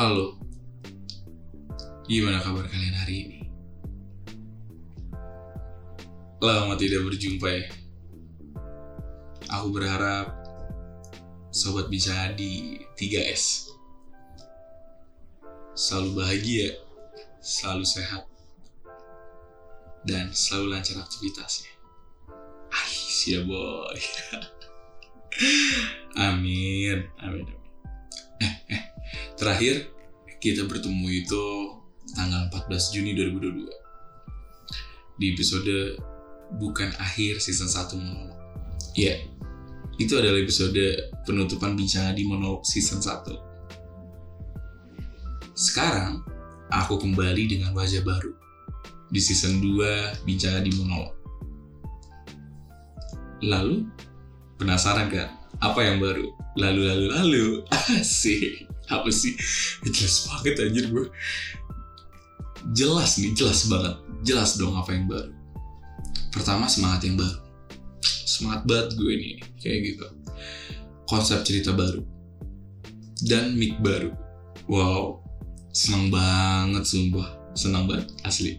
Halo, gimana kabar kalian hari ini? Lama tidak berjumpa ya. Aku berharap sobat bisa di 3S selalu bahagia, selalu sehat, dan selalu lancar aktivitasnya. Ah, siap boy. amin, amin, terakhir kita bertemu itu tanggal 14 Juni 2022 di episode bukan akhir season 1 monolog. Iya, itu adalah episode penutupan bincang di monolog season 1 sekarang, aku kembali dengan wajah baru di season 2 Bicara di Monolog. Lalu, penasaran kan? Apa yang baru? Lalu, lalu, lalu. Asik. Apa sih? Jelas banget anjir gue. Jelas nih, jelas banget. Jelas dong apa yang baru. Pertama, semangat yang baru. Semangat banget gue ini. Kayak gitu. Konsep cerita baru. Dan mic baru. Wow, senang banget sumpah senang banget asli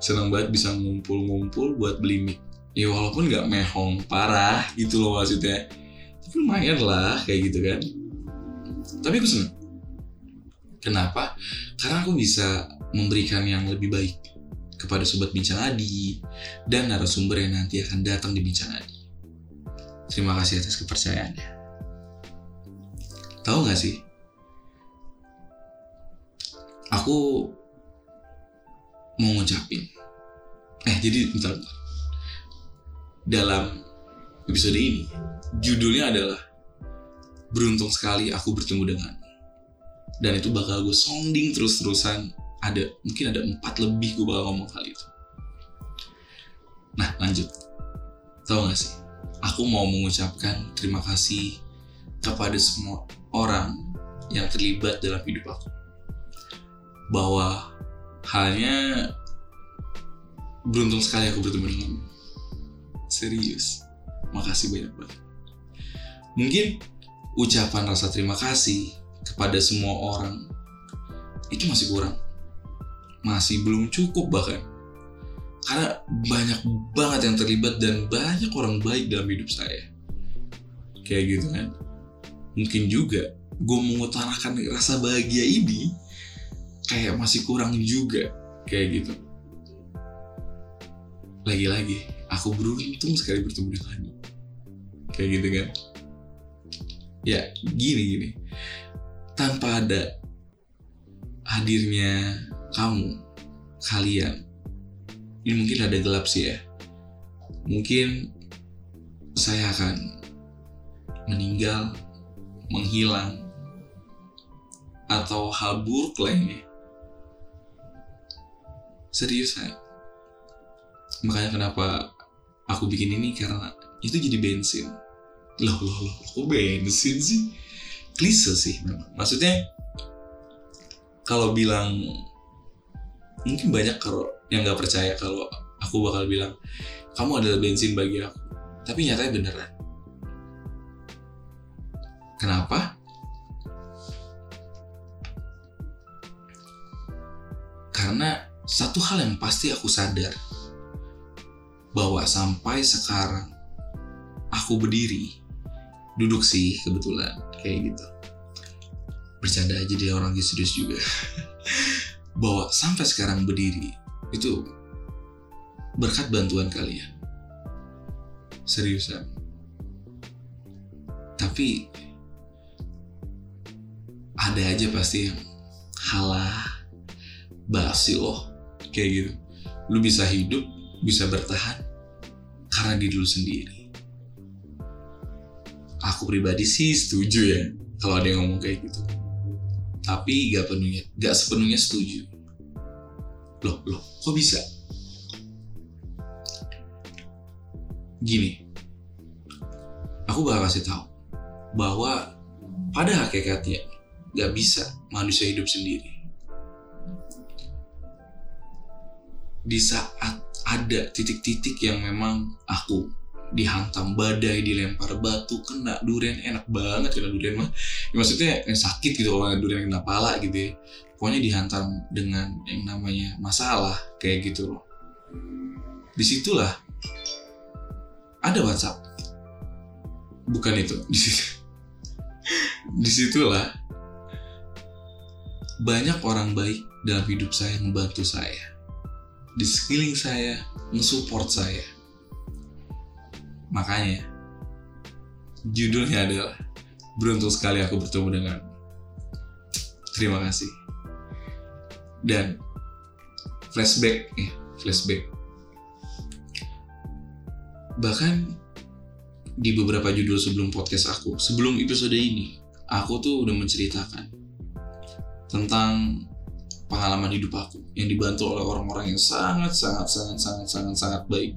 senang banget bisa ngumpul-ngumpul buat beli mic ya walaupun nggak mehong parah gitu loh maksudnya tapi lumayan lah kayak gitu kan tapi aku seneng kenapa? Karena aku bisa memberikan yang lebih baik kepada sobat bincang adi dan narasumber yang nanti akan datang di bincang adi. Terima kasih atas kepercayaannya. Tahu nggak sih? Aku mau ngucapin. Eh jadi bentar, bentar. dalam episode ini judulnya adalah beruntung sekali aku bertemu dengan dan itu bakal gue sounding terus-terusan. Ada mungkin ada empat lebih gue bakal ngomong kali itu. Nah lanjut. Tahu gak sih? Aku mau mengucapkan terima kasih kepada semua orang yang terlibat dalam hidup aku. Bahwa halnya beruntung sekali aku bertemu dengan serius. Makasih banyak banget. Mungkin ucapan rasa terima kasih kepada semua orang itu masih kurang. Masih belum cukup bahkan. Karena banyak banget yang terlibat dan banyak orang baik dalam hidup saya. Kayak gitu kan. Mungkin juga gue mengutarakan rasa bahagia ini kayak masih kurang juga. Kayak gitu. Lagi-lagi aku beruntung sekali bertemu denganmu kayak gitu kan. Ya gini gini tanpa ada hadirnya kamu kalian. Ini mungkin ada gelap sih ya. Mungkin saya akan meninggal menghilang atau hal buruk lainnya. Serius saya makanya kenapa aku bikin ini karena itu jadi bensin. Loh loh loh kok bensin sih klise sih memang. Maksudnya kalau bilang mungkin banyak kalau yang nggak percaya kalau aku bakal bilang kamu adalah bensin bagi aku. Tapi nyatanya beneran. Kenapa? Karena satu hal yang pasti aku sadar bahwa sampai sekarang aku berdiri duduk sih kebetulan. Kayak gitu. Bercanda aja dia orang serius juga. Bahwa sampai sekarang berdiri itu berkat bantuan kalian. Seriusan. Tapi ada aja pasti yang halah basi loh. Kayak gitu. Lu bisa hidup bisa bertahan karena diri lu sendiri aku pribadi sih setuju ya kalau ada yang ngomong kayak gitu. Tapi gak penuhnya gak sepenuhnya setuju. Loh loh kok bisa? Gini aku bakal kasih tahu bahwa pada hakikatnya gak bisa manusia hidup sendiri. Di saat ada titik-titik yang memang aku dihantam badai dilempar batu kena durian. Enak banget kena durian mah. Ya, maksudnya yang sakit gitu kalau durian kena pala gitu ya. Pokoknya dihantam dengan yang namanya masalah kayak gitu loh. Di situlah. Ada WhatsApp. Bukan itu. Di situ di situlah banyak orang baik dalam hidup saya membantu saya. Di sekeliling saya mensupport saya makanya judulnya adalah beruntung sekali aku bertemu dengan terima kasih. Dan flashback eh flashback. Bahkan di beberapa judul sebelum podcast aku sebelum episode ini aku tuh udah menceritakan tentang pengalaman hidup aku yang dibantu oleh orang-orang yang sangat sangat sangat sangat sangat sangat baik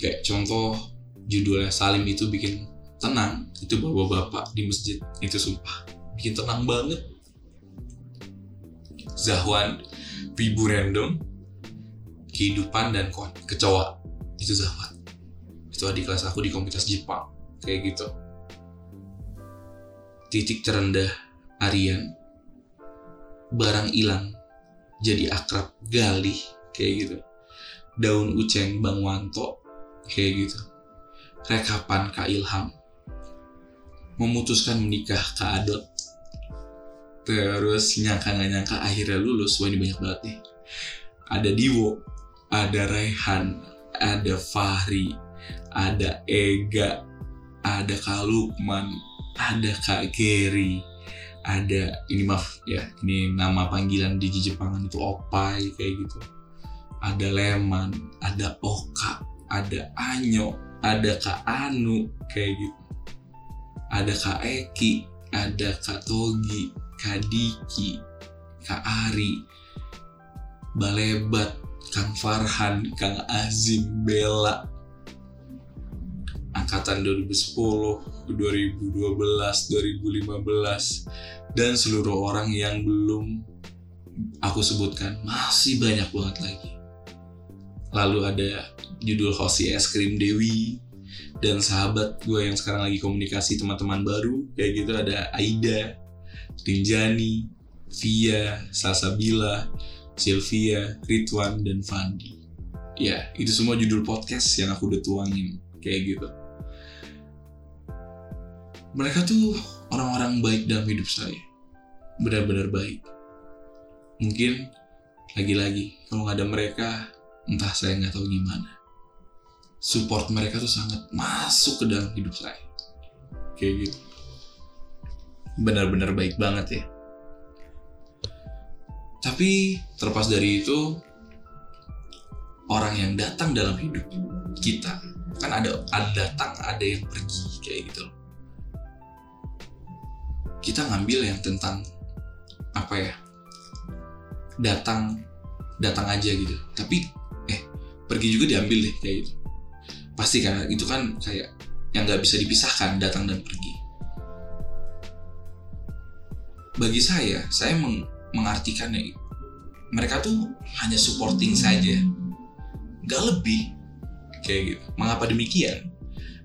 kayak contoh judulnya Salim itu bikin tenang. Itu bapak-bapak di masjid itu sumpah bikin tenang banget. Zahwan Wibu Random kehidupan dan kecoa. Itu Zahwan. Itu adik kelas aku di komunitas Jepang. Kayak gitu. Titik terendah Aryan barang hilang jadi akrab galih. Kayak gitu. Daun uceng Bang Wanto kayak gitu. Rekapan Kak Ilham memutuskan menikah Kak Adot terus nyangka nggak nyangka akhirnya lulus wah ini banyak banget nih. Ada Diwo ada Raihan ada Fahri, ada Ega, ada Kak Lukman, ada Kak Geri, ada ini maaf ya, ini nama panggilan di Jepangan itu Opai kayak gitu. Ada Leman, ada Oka, ada Anyo, ada Kak Anu kayak gitu. Ada Kak Eki, ada Kak Togi, Kak Diki, Kak Ari, Balebat, Kang Farhan, Kang Azim, Bella, angkatan 2010, 2012, 2015, dan seluruh orang yang belum aku sebutkan masih banyak banget lagi. Lalu ada judul Hosi Es Krim Dewi dan sahabat gue yang sekarang lagi komunikasi teman-teman baru kayak gitu ada Aida, Rinjani, Via, Salsabila, Sylvia, Ridwan, dan Fandi. Ya, itu semua judul podcast yang aku udah tuangin. Kayak gitu. Mereka tuh orang-orang baik dalam hidup saya. Benar-benar baik. Mungkin lagi-lagi kalau nggak ada mereka, entah saya nggak tahu gimana. Support mereka tuh sangat masuk ke dalam hidup saya. Kayak gitu. Benar-benar baik banget ya. Tapi terlepas dari itu orang yang datang dalam hidup kita kan ada ada datang ada yang pergi kayak gitu Kita ngambil yang tentang apa ya? Datang datang aja gitu. Tapi pergi juga diambil deh kayak gitu. Pasti kan itu kan kayak yang nggak bisa dipisahkan datang dan pergi. Bagi saya, saya meng, mengartikannya mereka tuh hanya supporting saja. Gak lebih kayak gitu. Mengapa demikian?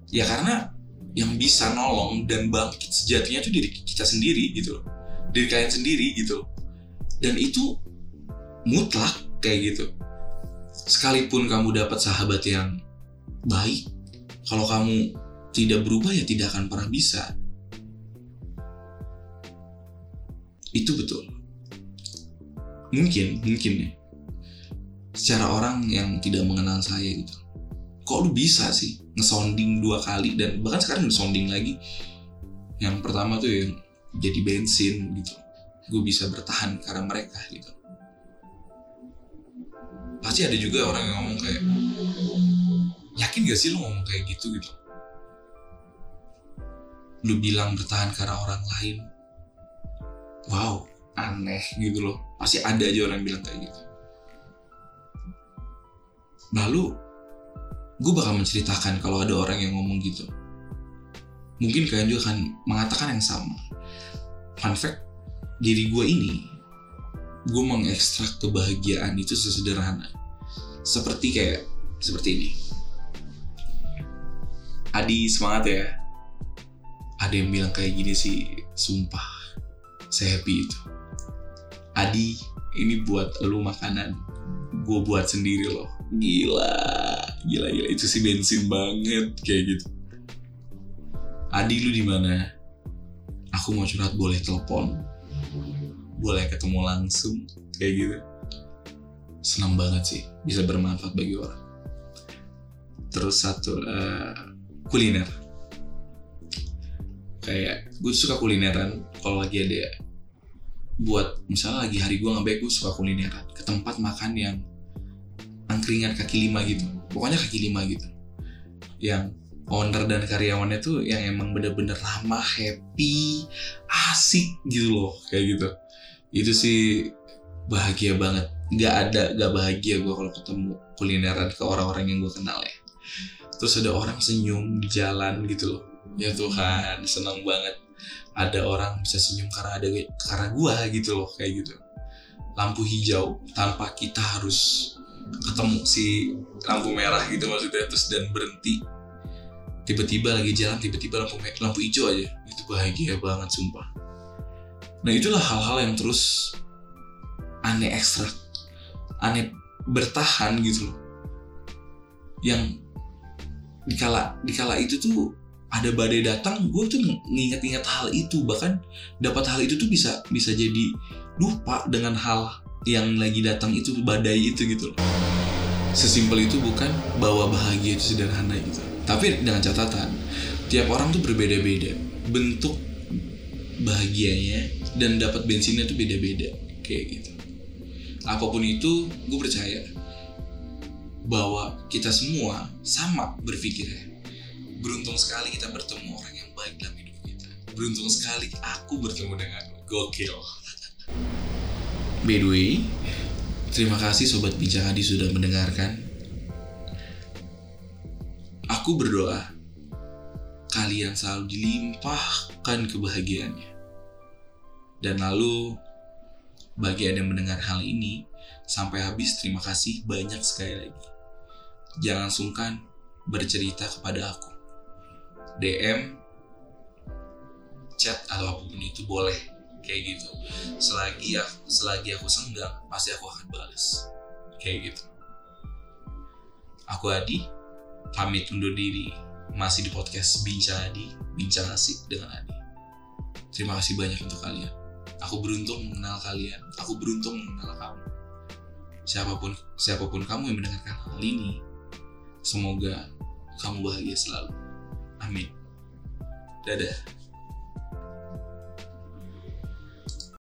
Ya karena yang bisa nolong dan bangkit sejatinya tuh diri kita sendiri gitu loh. Diri kalian sendiri gitu loh. Dan itu mutlak kayak gitu sekalipun kamu dapat sahabat yang baik kalau kamu tidak berubah ya tidak akan pernah bisa. Itu betul. Mungkin mungkin ya. Secara orang yang tidak mengenal saya gitu. Kok lu bisa sih ngesounding dua kali dan bahkan sekarang ngesounding lagi? Yang pertama tuh yang jadi bensin gitu. Gue bisa bertahan karena mereka gitu pasti ada juga orang yang ngomong kayak yakin gak sih lu ngomong kayak gitu gitu? Lu bilang bertahan karena orang lain. Wow aneh gitu loh. Pasti ada aja orang yang bilang kayak gitu. Lalu gue bakal menceritakan kalau ada orang yang ngomong gitu. Mungkin kalian juga akan mengatakan yang sama. Fun fact diri gue ini gue mengekstrak kebahagiaan itu sesederhana. Seperti kayak seperti ini. Adi semangat ya. Ada yang bilang kayak gini sih sumpah saya happy itu. Adi ini buat lu makanan. Gue buat sendiri loh. Gila gila gila. Itu sih bensin banget kayak gitu. Adi lu di mana? Aku mau curhat boleh telepon boleh ketemu langsung kayak gitu. Senang banget sih bisa bermanfaat bagi orang. Terus satu uh, kuliner. Kayak gue suka kulineran kalau lagi ada buat misalnya lagi hari gue nggak gue suka kulineran. Ke tempat makan yang angkringan kaki lima gitu. Pokoknya kaki lima gitu. Yang owner dan karyawannya tuh yang emang bener-bener ramah happy asik gitu loh kayak gitu itu sih bahagia banget. Nggak ada nggak bahagia gue kalau ketemu kulineran ke orang-orang yang gue kenal ya. Terus ada orang senyum di jalan gitu loh. Ya Tuhan senang banget. Ada orang bisa senyum karena ada karena gua gitu loh kayak gitu. Lampu hijau tanpa kita harus ketemu si lampu merah gitu maksudnya terus dan berhenti. Tiba-tiba lagi jalan tiba-tiba lampu lampu hijau aja. Itu bahagia banget sumpah nah itulah hal-hal yang terus aneh ekstra aneh bertahan gitu loh. Yang dikala dikala itu tuh ada badai datang gue tuh nginget-inget hal itu. Bahkan dapat hal itu tuh bisa bisa jadi lupa dengan hal yang lagi datang itu badai itu gitu loh. Sesimpel itu bukan bahwa bahagia itu sederhana gitu. Tapi dengan catatan tiap orang tuh berbeda-beda. Bentuk bahagianya dan dapat bensinnya tuh beda-beda kayak gitu. Apa pun itu gue percaya bahwa kita semua sama berpikirnya. Beruntung sekali kita bertemu orang yang baik dalam hidup kita. Beruntung sekali aku bertemu dengan gokil. By the way terima kasih sobat bincang Adi sudah mendengarkan. Aku berdoa kalian selalu dilimpahkan kebahagiaannya dan lalu bagi anda yang mendengar hal ini sampai habis terima kasih banyak sekali lagi. Jangan sungkan bercerita kepada aku. DM chat atau apa pun itu boleh. Kayak gitu. Selagi ya selagi aku senggang pasti aku akan balas kayak gitu. Aku Adi pamit undur diri. Masih di podcast bincang Adi bincang asik dengan Adi. Terima kasih banyak untuk kalian aku beruntung mengenal kalian aku beruntung mengenal kamu siapa pun siapa pun kamu yang mendengarkan hal ini semoga kamu bahagia selalu Amin. Dadah.